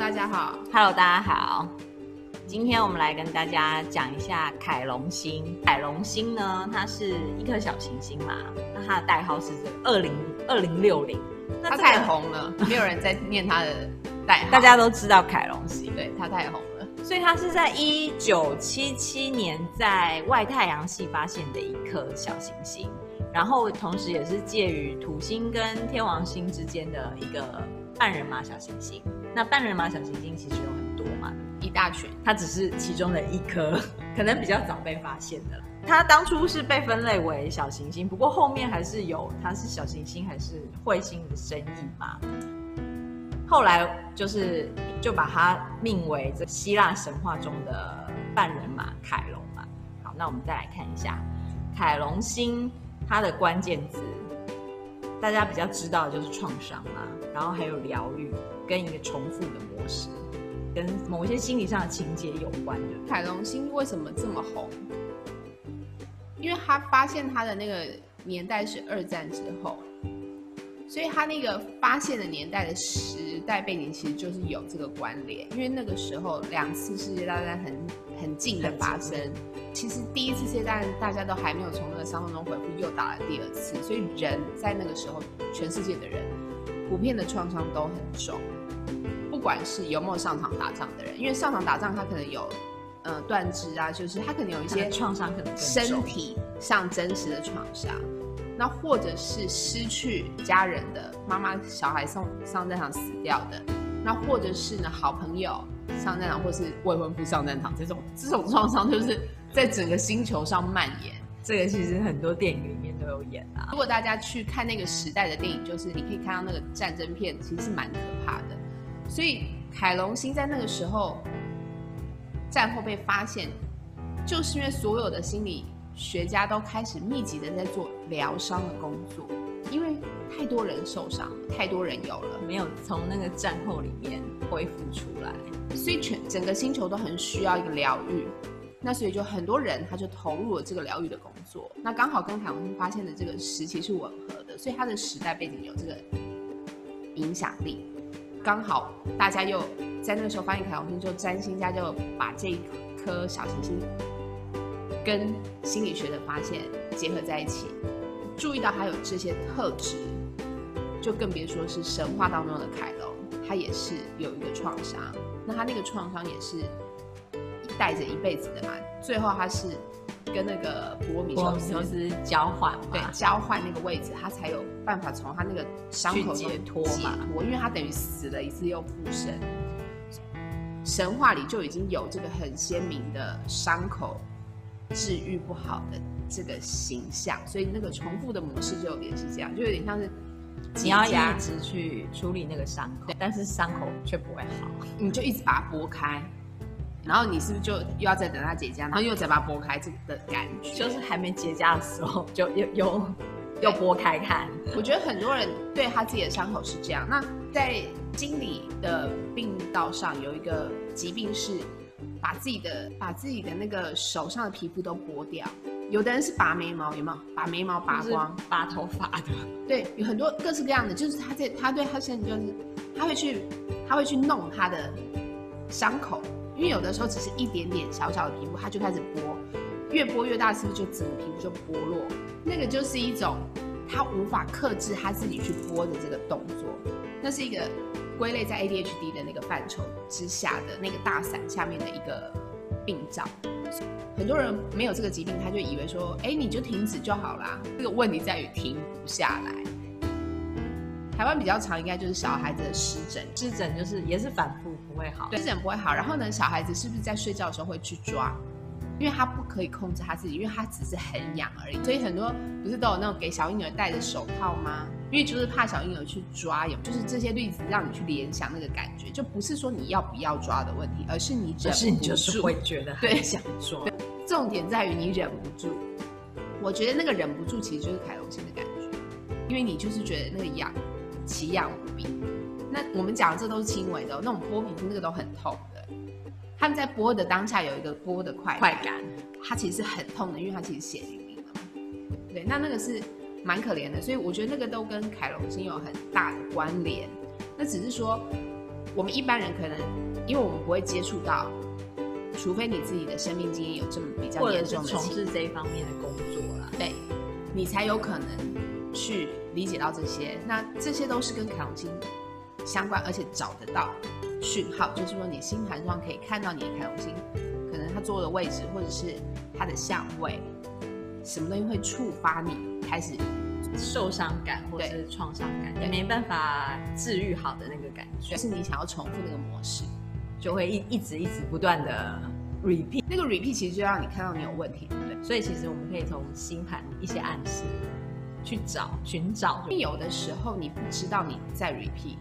大家好。Hello，大家好。今天我们来跟大家讲一下凯龙星。凯龙星呢，它是一颗小行星嘛，那它的代号是二零二零六零。它太红了，没有人在念它的 代号。大家都知道凯龙星，对，它太红了。所以它是在一九七七年在外太阳系发现的一颗小行星，然后同时也是介于土星跟天王星之间的一个半人马小行星。那半人马小行星其实有很多嘛，一大群，它只是其中的一颗，可能比较早被发现的。它当初是被分类为小行星，不过后面还是有它是小行星还是彗星的争议嘛。后来就是就把它命为这希腊神话中的半人马凯龙嘛。好，那我们再来看一下凯龙星它的关键字，大家比较知道的就是创伤啦，然后还有疗愈。跟一个重复的模式，跟某些心理上的情节有关的。凯龙星为什么这么红？因为他发现他的那个年代是二战之后，所以他那个发现的年代的时代背景其实就是有这个关联。因为那个时候两次世界大战很很近的发生，其实第一次世界大战大家都还没有从那个伤痛中恢复，又打了第二次，所以人在那个时候，全世界的人普遍的创伤都很重。不管是有没有上场打仗的人，因为上场打仗他可能有，呃，断肢啊，就是他可能有一些创伤，可能身体上真实的创伤，那或者是失去家人的妈妈、小孩送上战场死掉的，那或者是呢好朋友上战场，或是未婚夫上战场，这种这种创伤就是在整个星球上蔓延。这个其实很多电影里面都有演啊。如果大家去看那个时代的电影，就是你可以看到那个战争片，其实是蛮可怕的。所以凯龙星在那个时候战后被发现，就是因为所有的心理学家都开始密集的在做疗伤的工作，因为太多人受伤，太多人有了没有从那个战后里面恢复出来，所以全整个星球都很需要一个疗愈，那所以就很多人他就投入了这个疗愈的工作，那刚好跟凯龙星发现的这个时期是吻合的，所以他的时代背景有这个影响力。刚好大家又在那个时候发现凯文星，就占星家就把这一颗小行星跟心理学的发现结合在一起，注意到他有这些特质，就更别说是神话当中的凯龙，他也是有一个创伤，那他那个创伤也是带着一辈子的嘛，最后他是。跟那个普罗米修斯交换，对，交换那个位置，他才有办法从他那个伤口解脱嘛。我因为他等于死了一次又复生，神话里就已经有这个很鲜明的伤口治愈不好的这个形象，所以那个重复的模式就有点是这样，就有点像是你要一直去处理那个伤口，但是伤口却不会好，你就一直把它拨开。然后你是不是就又要再等它结痂，然后又再把它剥开？这个的感觉就是还没结痂的时候就又又又剥开看。我觉得很多人对他自己的伤口是这样。那在经理的病道上有一个疾病是把自己的把自己的那个手上的皮肤都剥掉。有的人是拔眉毛，有没有？把眉毛拔光，拔头发的。对，有很多各式各样的。就是他在他对他现在就是他会去他会去弄他的伤口。因为有的时候只是一点点小小的皮肤，他就开始剥，越剥越大，是不是就整个皮肤就剥落？那个就是一种他无法克制他自己去播的这个动作，那是一个归类在 ADHD 的那个范畴之下的那个大伞下面的一个病灶。很多人没有这个疾病，他就以为说，哎，你就停止就好啦。这个问题在于停不下来。台湾比较常应该就是小孩子的湿疹，湿疹就是也是反复。不会好，对，湿疹不会好。然后呢，小孩子是不是在睡觉的时候会去抓？因为他不可以控制他自己，因为他只是很痒而已。所以很多不是都有那种给小婴儿戴的手套吗？因为就是怕小婴儿去抓，有就是这些例子让你去联想那个感觉，就不是说你要不要抓的问题，而是你忍不住，是你就是会觉得很想抓。重点在于你忍不住。我觉得那个忍不住其实就是凯龙星的感觉，因为你就是觉得那个痒，奇痒无比。那我们讲的这都是轻微的，那种剥皮肤那个都很痛的。他们在播的当下有一个播的快快感，他其实是很痛的，因为他其实血淋淋的。对，那那个是蛮可怜的，所以我觉得那个都跟凯龙星有很大的关联。那只是说，我们一般人可能，因为我们不会接触到，除非你自己的生命经验有这么比较严重的从事这一方面的工作啦，对，你才有可能去理解到这些。那这些都是跟凯龙星相关，而且找得到讯号，就是说你星盘上可以看到你的凯龙星，可能它坐的位置，或者是它的相位，什么东西会触发你开始。受伤感或者是创伤感，也没办法治愈好的那个感觉，就是你想要重复那个模式，就会一一直一直不断的 repeat。那个 repeat 其实就让你看到你有问题，对不对？所以其实我们可以从星盘一些暗示去找寻找。有的时候你不知道你在 repeat，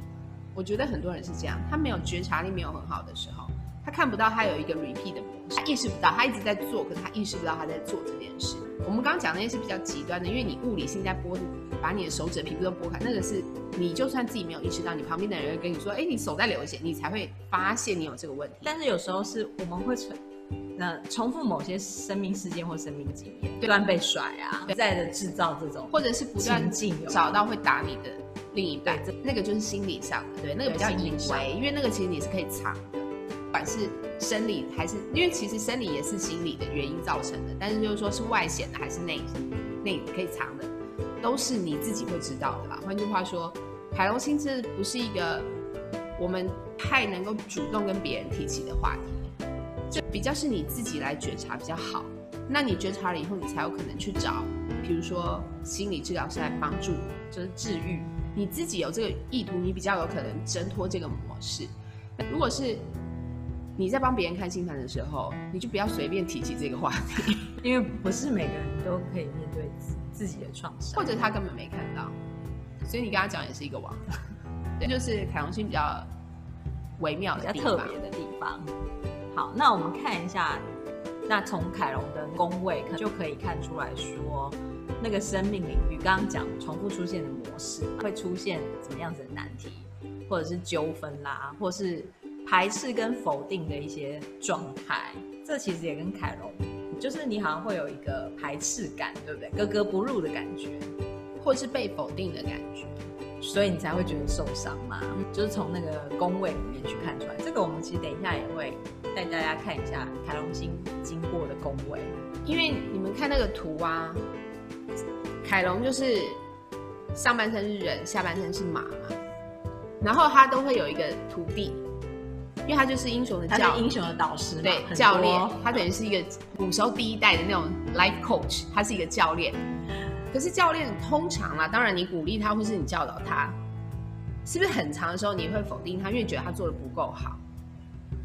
我觉得很多人是这样，他没有觉察力没有很好的时候，他看不到他有一个 repeat 的模式，他意识不到他一直在做，可是他意识不到他在做这件事。我们刚刚讲那些是比较极端的，因为你物理性在剥，把你的手指的皮肤都剥开，那个是你就算自己没有意识到，你旁边的人会跟你说，哎，你手在流血，你才会发现你有这个问题。但是有时候是我们会存，那重复某些生命事件或生命经验，不断被甩啊，不断的制造这种，或者是不断找到会打你的另一半，那个就是心理上的，对，那个比较隐微，因为那个其实你是可以藏的。不管是生理还是，因为其实生理也是心理的原因造成的，但是就是说是外显的还是内内可以藏的，都是你自己会知道的啦。换句话说，海龙星这不是一个我们太能够主动跟别人提起的话题，就比较是你自己来觉察比较好。那你觉察了以后，你才有可能去找，比如说心理治疗师来帮助，就是治愈。你自己有这个意图，你比较有可能挣脱这个模式。如果是你在帮别人看星盘的时候，你就不要随便提起这个话题，因为不是每个人都可以面对自自己的创伤，或者他根本没看到，所以你跟他讲也是一个网。这就是凯龙星比较微妙的、比较特别的地方。好，那我们看一下，那从凯龙的宫位就可以看出来说，那个生命领域刚刚讲重复出现的模式，会出现怎么样子的难题，或者是纠纷啦，或是。排斥跟否定的一些状态，这其实也跟凯龙，就是你好像会有一个排斥感，对不对？格格不入的感觉，或是被否定的感觉，所以你才会觉得受伤嘛。就是从那个宫位里面去看出来。这个我们其实等一下也会带大家看一下凯龙星经过的宫位，因为你们看那个图啊，凯龙就是上半身是人，下半身是马嘛，然后他都会有一个徒弟。因为他就是英雄的教，英雄的导师，对，教练，他等于是一个古时候第一代的那种 life coach，他是一个教练。可是教练通常啦，当然你鼓励他或是你教导他，是不是很长的时候你会否定他，因为觉得他做的不够好？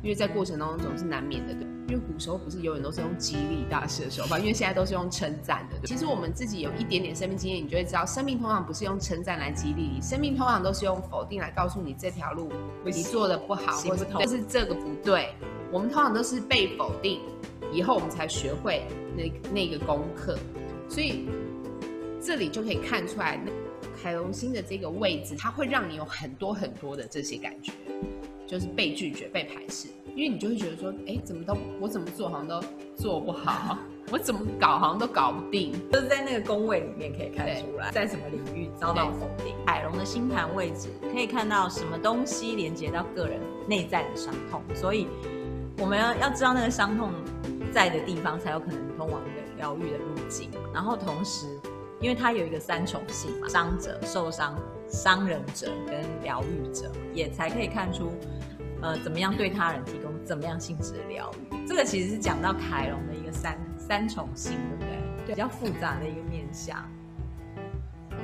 因为在过程当中总是难免的，对。因为古时候不是永远都是用激励大师的手法，因为现在都是用称赞的。其实我们自己有一点点生命经验，你就会知道，生命通常不是用称赞来激励你，生命通常都是用否定来告诉你这条路你做的不好，或者是这个不对。我们通常都是被否定以后，我们才学会那那个功课。所以这里就可以看出来，凯龙星的这个位置，它会让你有很多很多的这些感觉。就是被拒绝、被排斥，因为你就会觉得说，哎，怎么都我怎么做好像都做不好，我怎么搞好像都搞不定。就是在那个宫位里面可以看出来，在什么领域遭到否定。海龙的星盘位置可以看到什么东西连接到个人内在的伤痛，所以我们要要知道那个伤痛在的地方，才有可能通往一个疗愈的路径。然后同时，因为它有一个三重性嘛，伤者、受伤、伤人者跟疗愈者，也才可以看出。呃，怎么样对他人提供怎么样性质的疗愈？这个其实是讲到凯龙的一个三三重性，对不对？对，比较复杂的一个面向。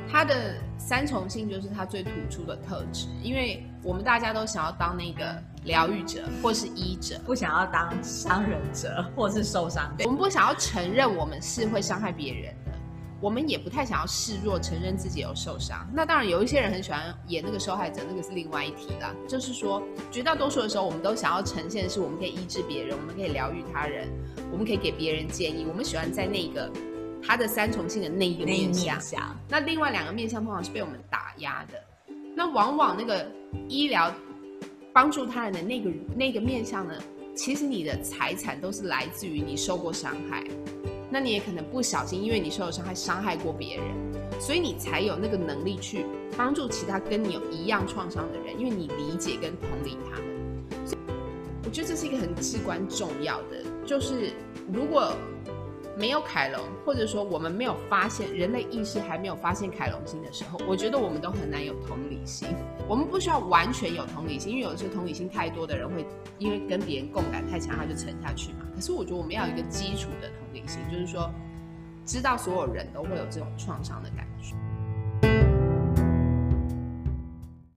他的三重性就是他最突出的特质，因为我们大家都想要当那个疗愈者或是医者，不想要当伤人者或是受伤者。我们不想要承认我们是会伤害别人的。我们也不太想要示弱，承认自己有受伤。那当然，有一些人很喜欢演那个受害者，那个是另外一题了。就是说，绝大多数的时候，我们都想要呈现的是，我们可以医治别人，我们可以疗愈他人，我们可以给别人建议。我们喜欢在那个他的三重性的那一个面向。那另外两个面向通常是被我们打压的。那往往那个医疗帮助他人的那个那个面向呢，其实你的财产都是来自于你受过伤害。那你也可能不小心，因为你受了伤害，伤害过别人，所以你才有那个能力去帮助其他跟你有一样创伤的人，因为你理解跟同理他们。我觉得这是一个很至关重要的，就是如果没有凯龙，或者说我们没有发现人类意识还没有发现凯龙星的时候，我觉得我们都很难有同理心。我们不需要完全有同理心，因为有的时候同理心太多的人会因为跟别人共感太强，他就沉下去嘛。可是我觉得我们要有一个基础的同理心，就是说知道所有人都会有这种创伤的感觉。